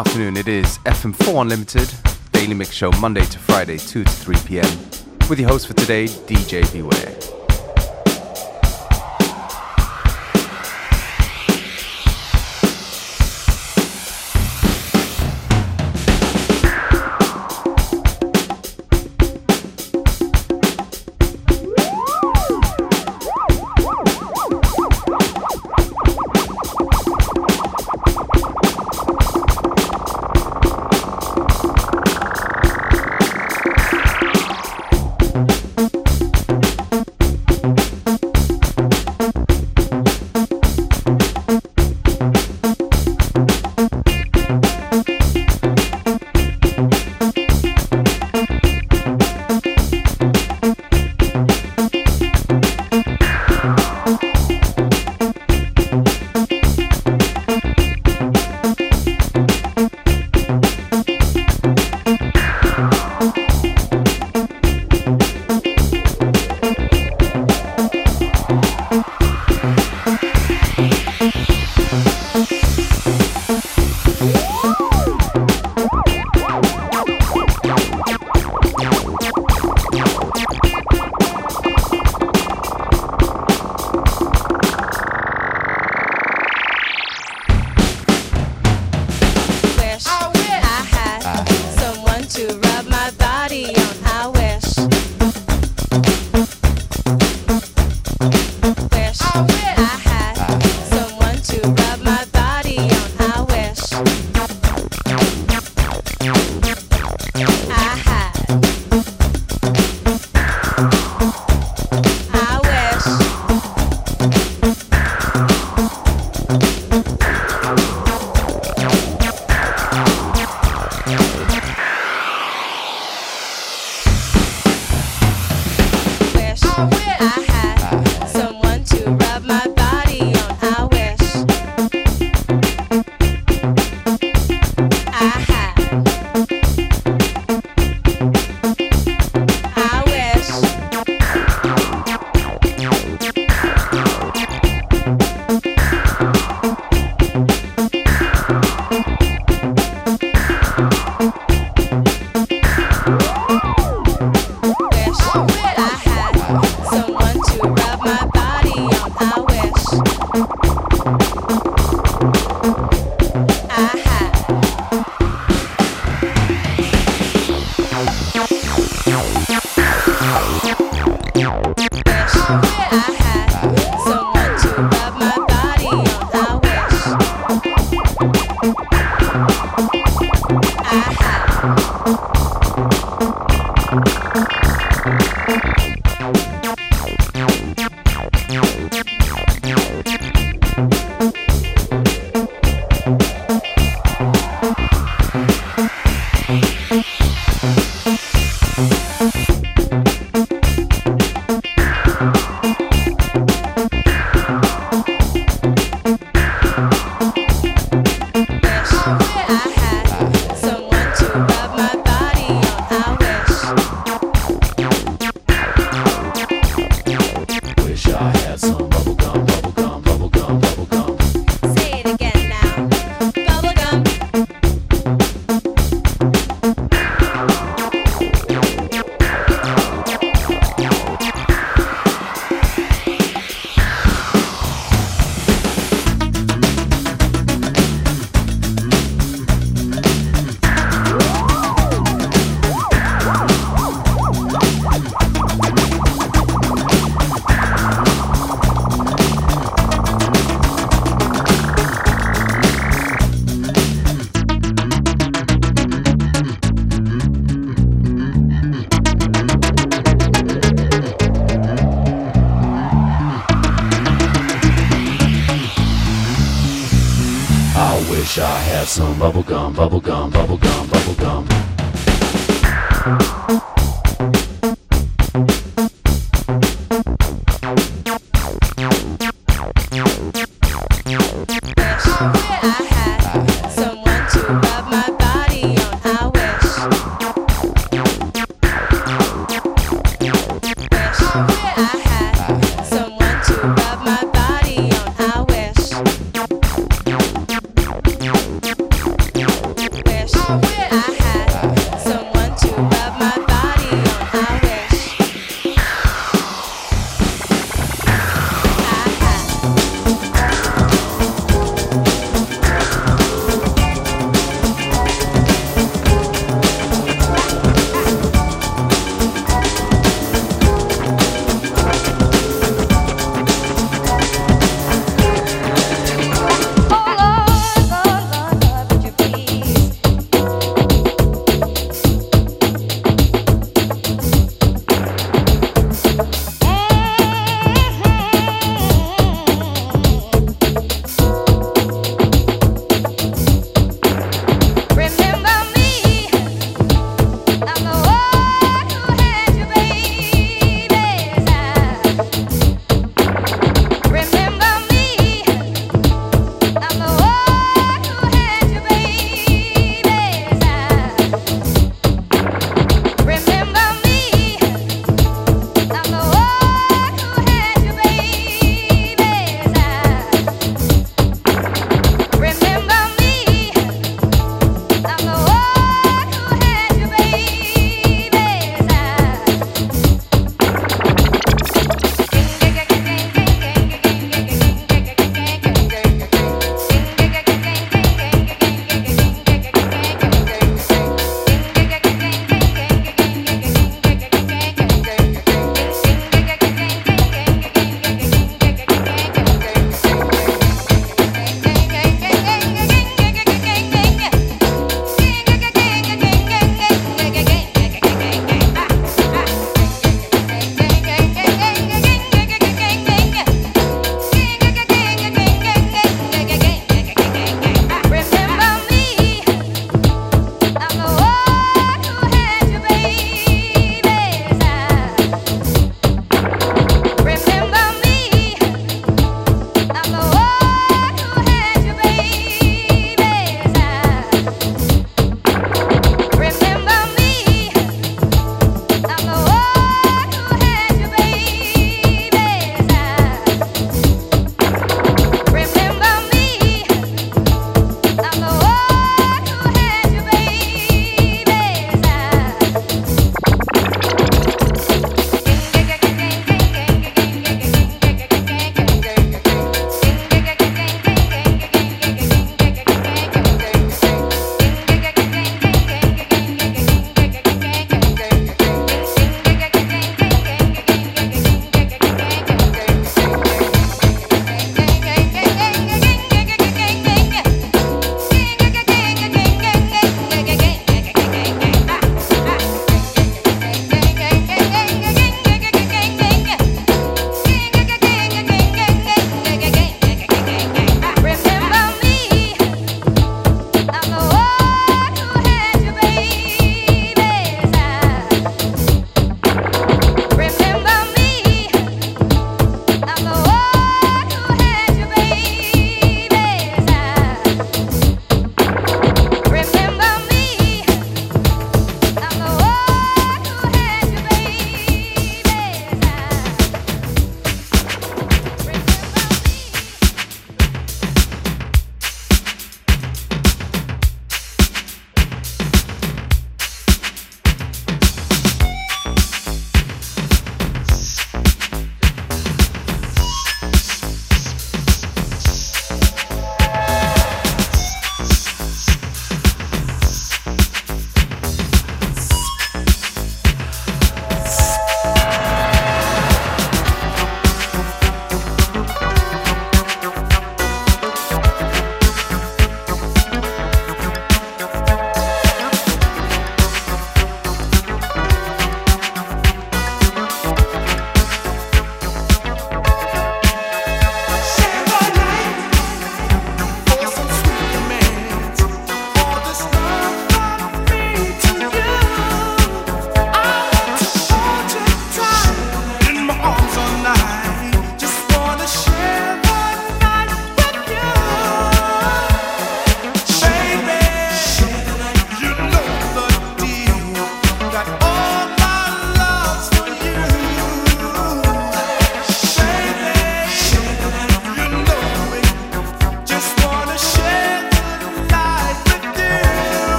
afternoon. It is FM4 Unlimited, daily mix show Monday to Friday, 2 to 3 p.m. With your host for today, DJ Beware.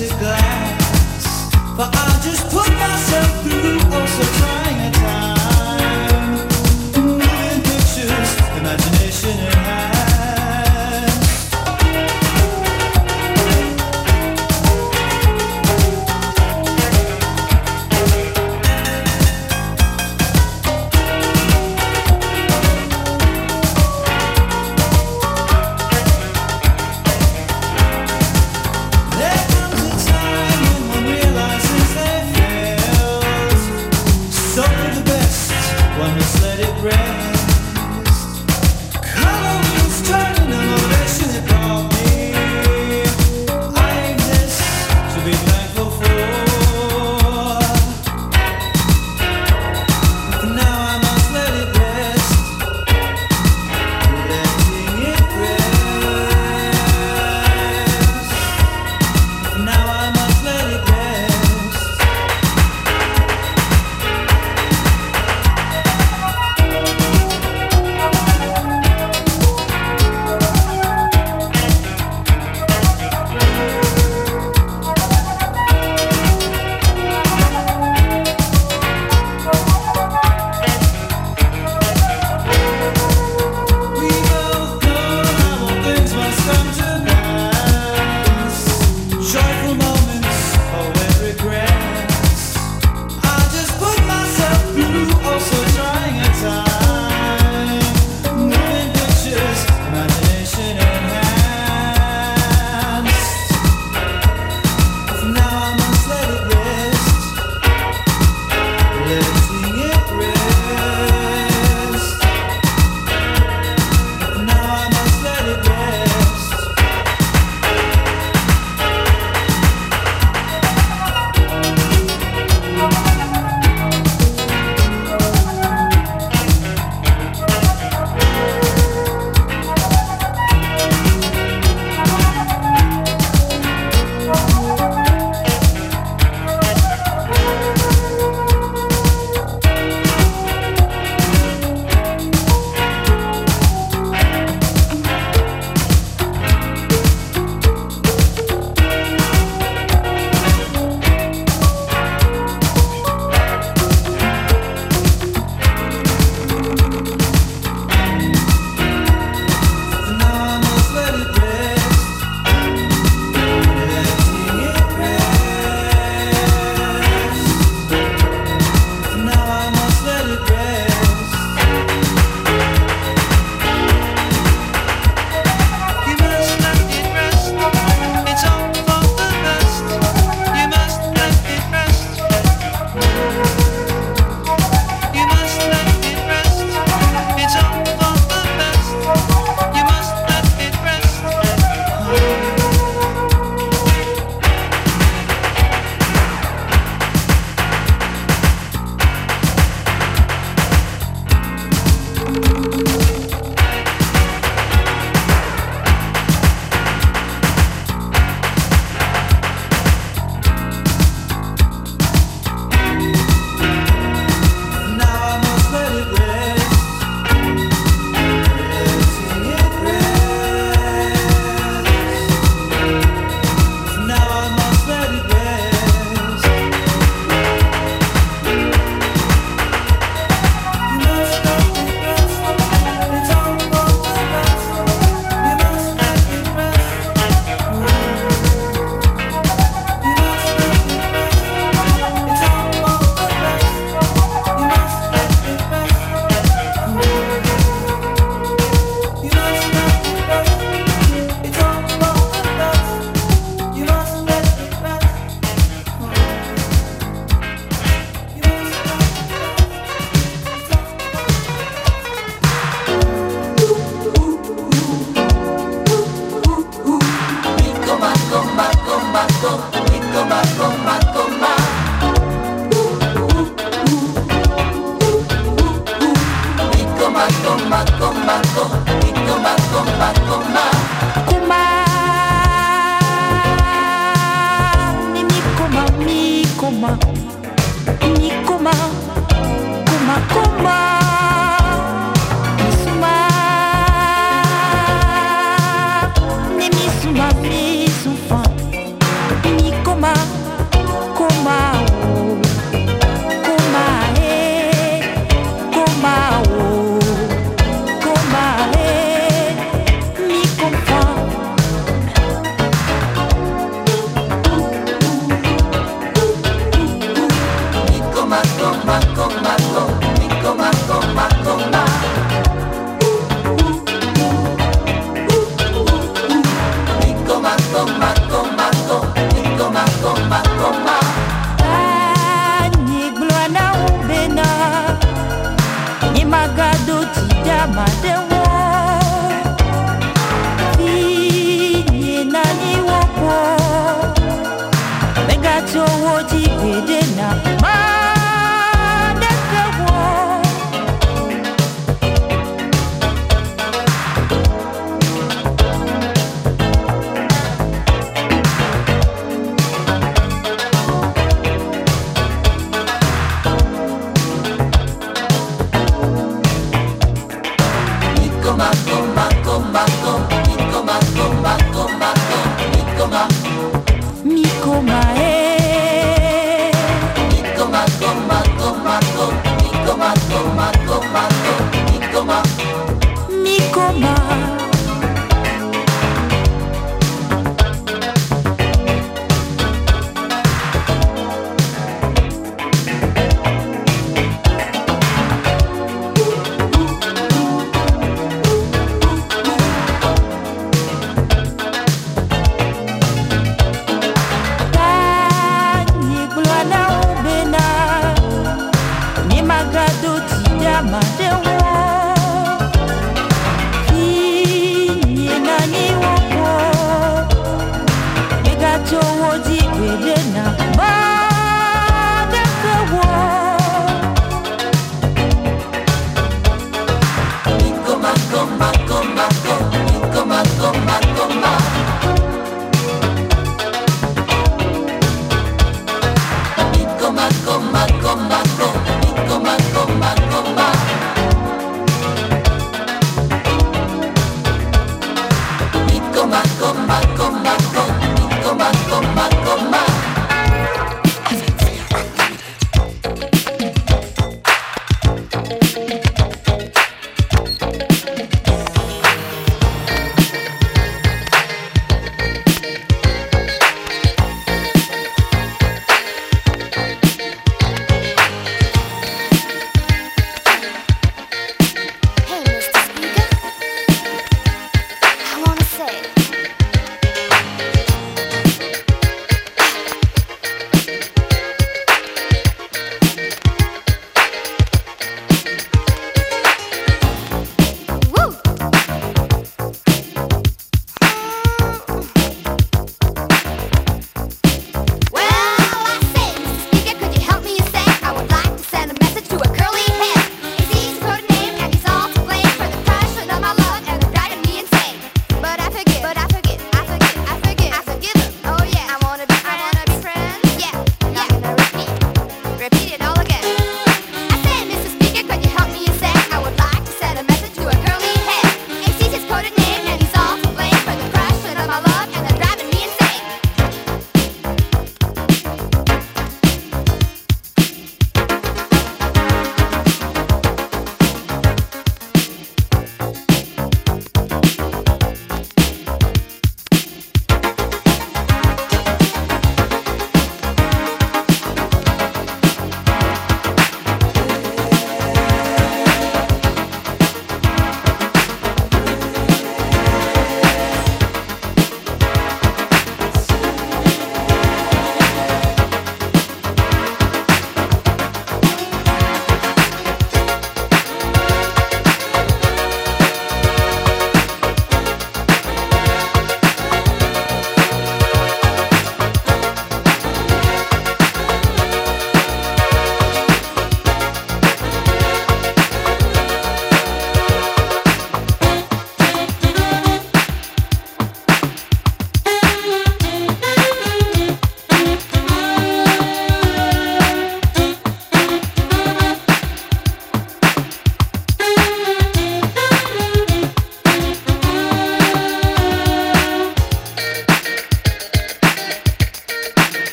cigar.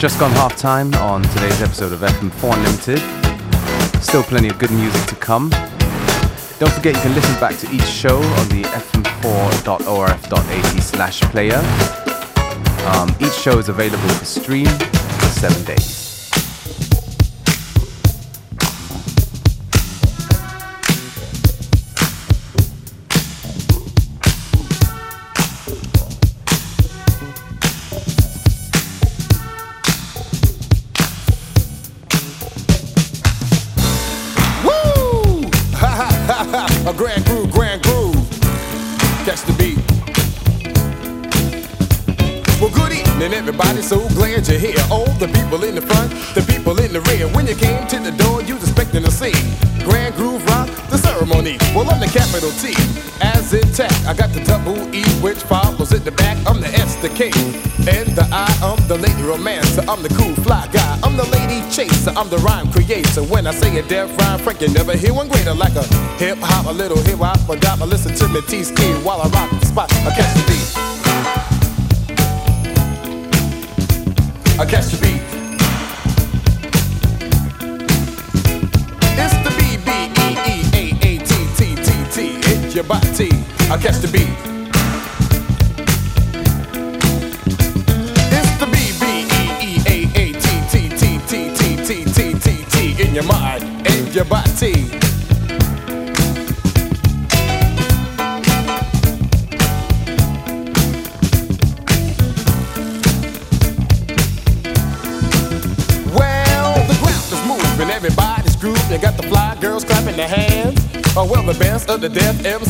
Just gone half time on today's episode of FM4 Unlimited. Still plenty of good music to come. Don't forget you can listen back to each show on the fm4.orf.at slash player. Um, each show is available for stream for seven days. Everybody so glad you're here. All the people in the front, the people in the rear. When you came to the door, you was expecting to see Grand Groove Rock, the ceremony. Well, I'm the capital T, as in tech. I got the double E, which follows at the back. I'm the S, the K, and the I. I'm the lady romancer. I'm the cool fly guy. I'm the lady chaser. I'm the rhyme creator. When I say a deaf rhyme, Frank, you never hear one greater. Like a hip hop, a little hip hop, a dop. Listen to me, T-Ski, while I rock the spot. I catch the beat. Body. I catch the beat. It's the B B E E A A T T T T T T T T in your mind and your body. T Well the ground is moving everybody's They got the fly girls clapping their hands. Oh, well, the best of the death MCs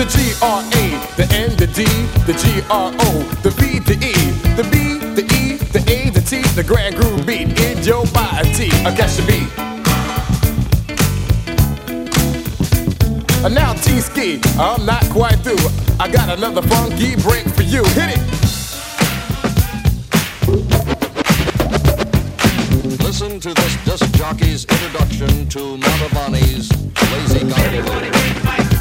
The G R A, the N, the D, the G R O, the B, the E, the B, the E, the A, the T, the grand groove beat in your body. I catch the beat. And now T-Ski, I'm not quite through. I got another funky break for you. Hit it. Listen to this disc jockey's introduction to Mantovani's Lazy Garden.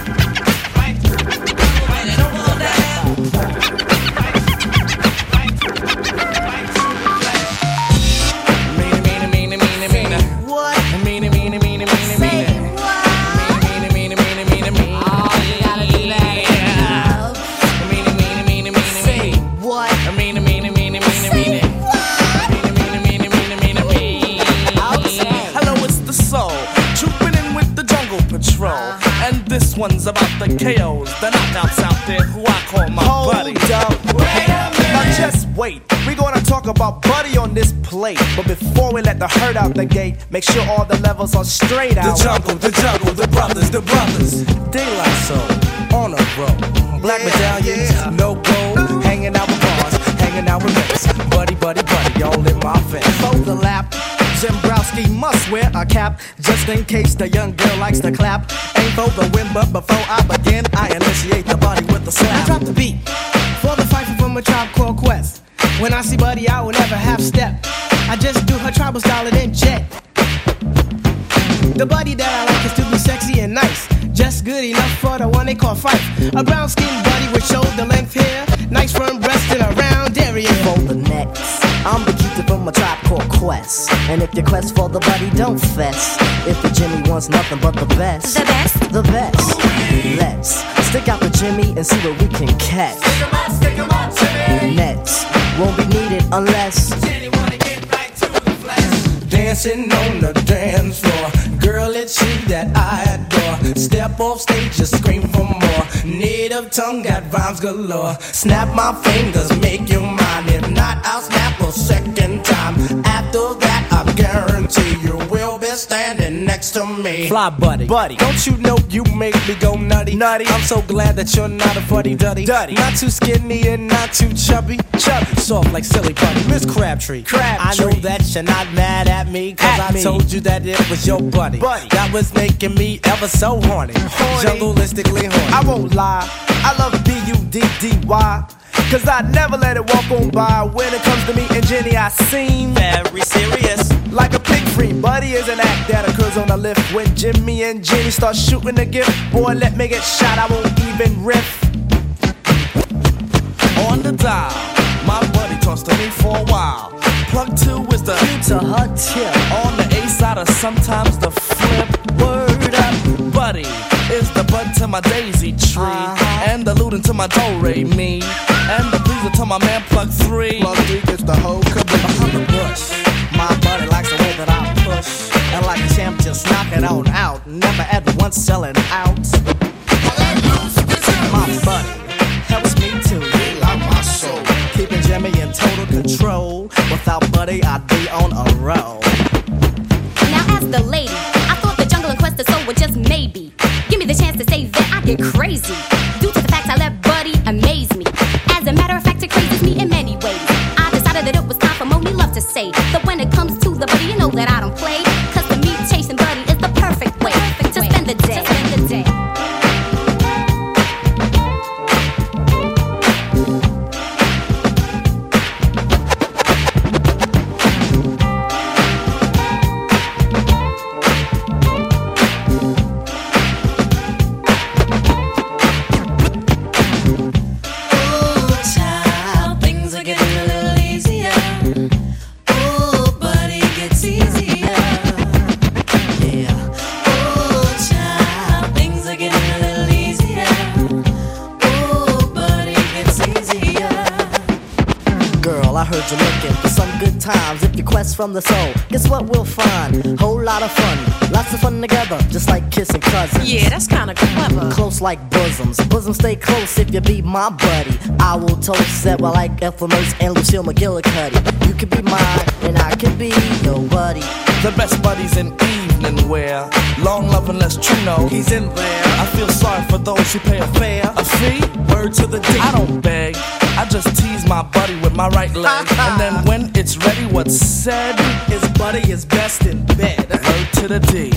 One's about the KOs, the knockouts out there who I call my Hold buddy. Up. Wait a minute. Now just wait. We gonna talk about Buddy on this plate. But before we let the herd out the gate, make sure all the levels are straight out. The jungle, the jungle, the brothers, the brothers. Daylight soul, on a roll. Black yeah, medallions, yeah. no gold. Hanging out with bars, hanging out with mates. Buddy, buddy, buddy, all in my face. Fold the lap. Zembrowski must wear a cap just in case the young girl likes to clap. Ain't for the win, but before I begin, I initiate the body with a slap. I drop the beat for the fight from a tribe called Quest. When I see Buddy, I will never half step. I just do her tribal style and then jet. The buddy that I like is to be sexy and nice. Just good enough for the one they call Phife. A brown skinned buddy with shoulder length hair. Nice firm breast and a round area. For the next. I'm the keeper from a tribe called Quest. And if your quest for the buddy, don't fess. If the Jimmy wants nothing but the best, the best, the best. Let's stick out the Jimmy and see what we can catch. Stick em out, stick em out, Jimmy. Nets won't be needed unless. Dancing on the dance floor, girl, it's you that I adore. Step off stage, just scream for more. Native tongue got rhymes galore. Snap my fingers, make you mine. If not, I'll snap a second time. After that, I guarantee you standing next to me. Fly buddy. Buddy, don't you know you make me go nutty? Nutty. I'm so glad that you're not a fuddy duddy. Duddy. Not too skinny and not too chubby. Chubby. Soft like silly putty. Miss Crabtree. Crabtree. I know that you're not mad at me, cause At I me. told you that it was your buddy. Buddy. That was making me ever so horny. Horny. Jungleistically horny. I won't lie. I love B U D D Y. Cause I never let it walk on by. When it comes to me and Jenny, I seem Very serious. like a pig free. Buddy is an act that occurs on the lift. When Jimmy and Jenny start shooting the gift, boy, let me get shot. I won't even riff. On the dial, my buddy talks to me for a while. Plug two is the To her tip. on the A side or sometimes the flip. Word up, buddy is the bud to my daisy tree, Uh-huh. and the looting to my do re mi, and the pleaser to my man plug three. Plug three gets the whole caboose. Behind the bush, my buddy likes the way that I push. And like a champ, just knock it on out. Never at once selling out. My buddy helps me to Like my soul. keeping Jimmy in total control. Without Buddy, I'd be on a roll. Now as the lady, I thought the jungle and quest of soul were just maybe. Give me the chance to say that I get crazy. From the soul, guess what we'll find? Whole lot of fun, lots of fun together, just like kissing cousins. Yeah, that's kinda clever. Close like bosoms, bosoms stay close if you be my buddy. I will toast that we're like Ethel Mertz and Lucille McGillicuddy. You can be mine, and I can be your buddy. The best buddies in evening wear. Long love and less true know. He's in there. I feel sorry for those who pay a fare. A fee? Word to the D. I don't beg. I just tease my buddy with my right leg. and then when it's ready, what's said is buddy is best in bed. Word to the D.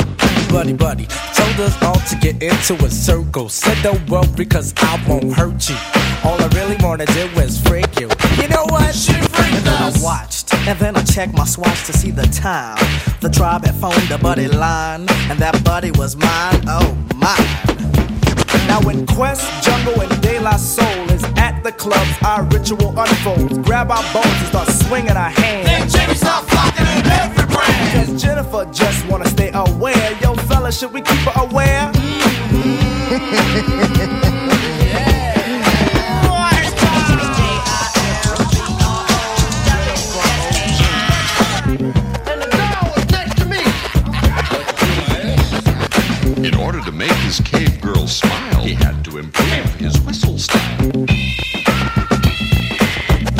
Buddy, buddy, told us all to get into a circle. Said don't worry, cause I won't hurt you. All I really wanna do is freak you. You know what? She freaked And then I watched, and then I checked my swatch to see the time. The tribe had phoned the buddy line, and that buddy was mine. Oh my. Now in Quest, Jungle, and De La Soul is at the clubs, our ritual unfolds. Grab our bones and start swinging our hands. Then Jimmy start flocking in every brand. Cause Jennifer just wanna stay aware. Yo, fella, should we keep her aware? In order to make his cave girl smile, he had to improve his whistle style.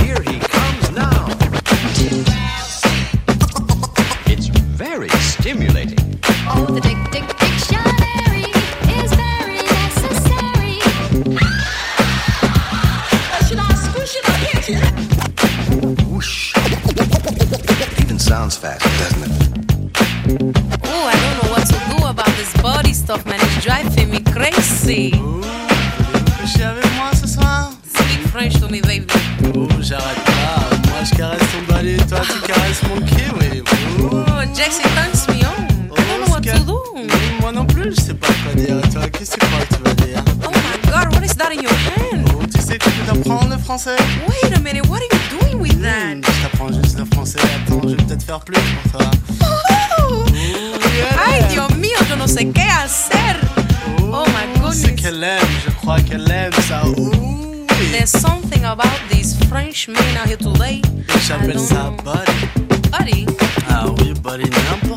Here he comes now. It's very stimulating. Oh, the dick, dick, dictionary is very necessary. Uh, should I squish it or hit it? Whoosh. Even sounds fast, doesn't it? Oh, I don't know what to do about this body stuff, man. Me crazy. Coucher avec moi ce soir? Speak French to me, baby. Oh, j'arrête pas. Moi, je caresse ton body, toi, tu caresses mon kiwi. Oh, Jackson turns me on. I don't know what to do? Moi non plus, je sais pas quoi dire. Toi, qu'est-ce que tu crois que tu vas dire? Oh my god, what is that in your hand? Oh, tu sais que tu peux t'apprendre le français? Wait a minute, what are you doing with that? Je t'apprends juste le français. Attends, je vais peut-être faire plus pour toi. Oh, Ay, Dios mío, yo no sé qué hacer. Oh my C'est qu'elle aime, je crois qu'elle aime ça. There's something about these French men out here today. J'appelle ça know. buddy. Buddy, Ah oui, buddy, n'importe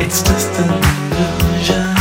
It's just an illusion.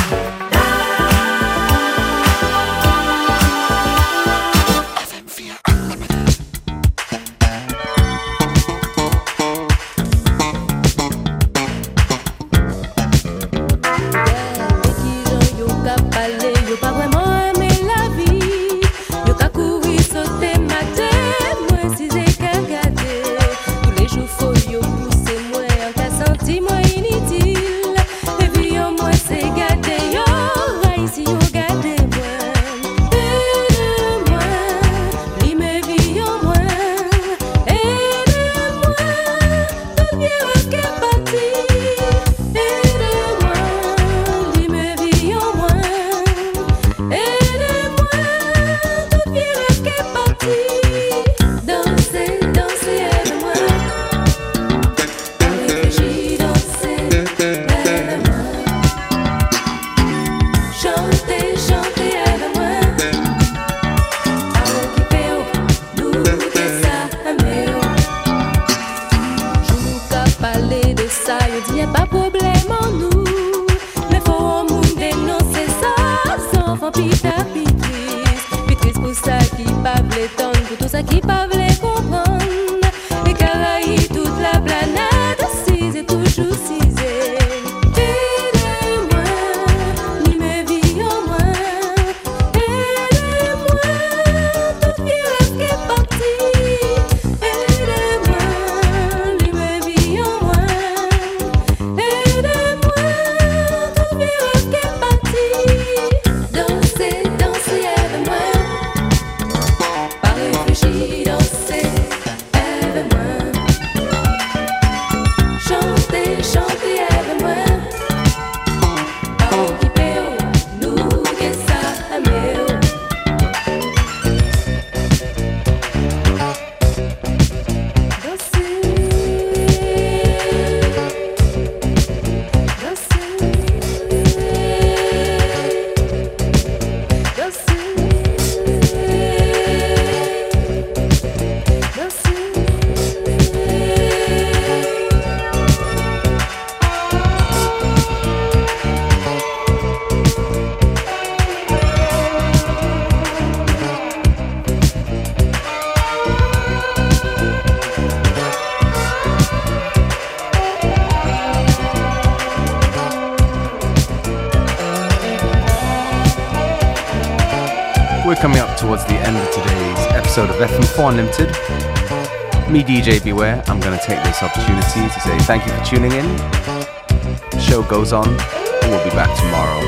Unlimited. Limited. Me, DJ Beware, I'm going to take this opportunity to say thank you for tuning in. Show goes on, and we'll be back tomorrow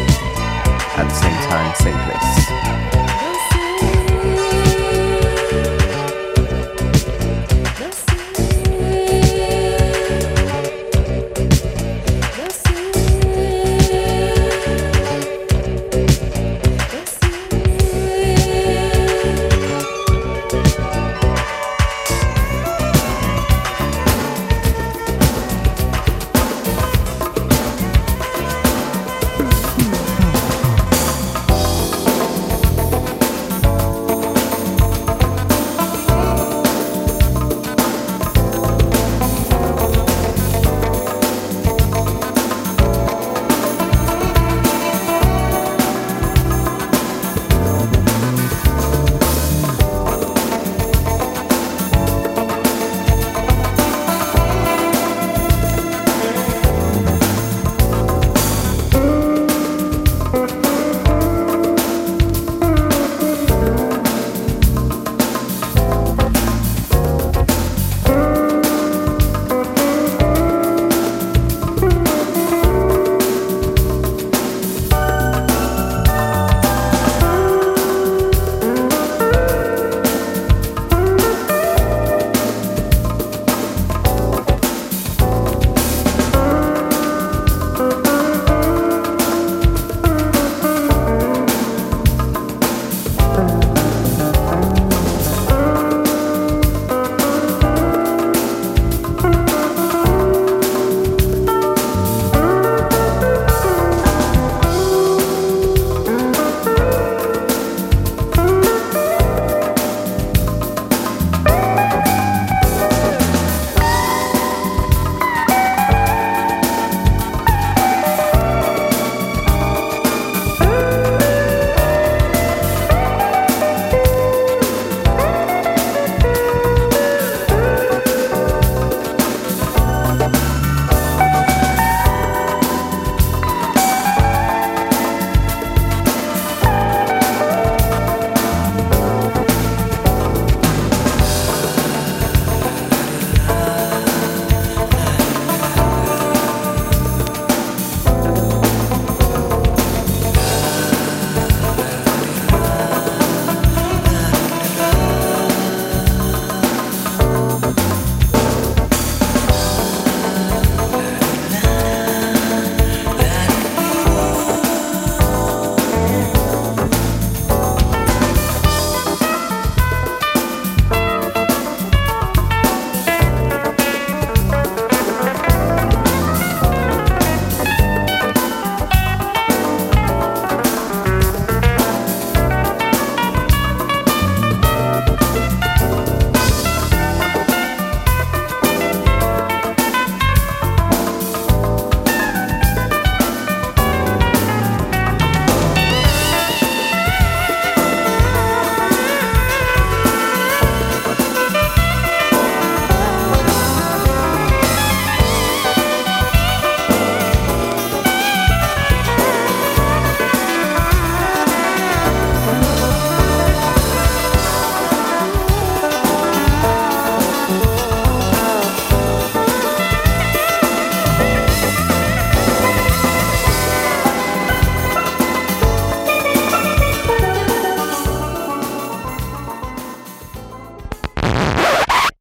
at the same time, same place.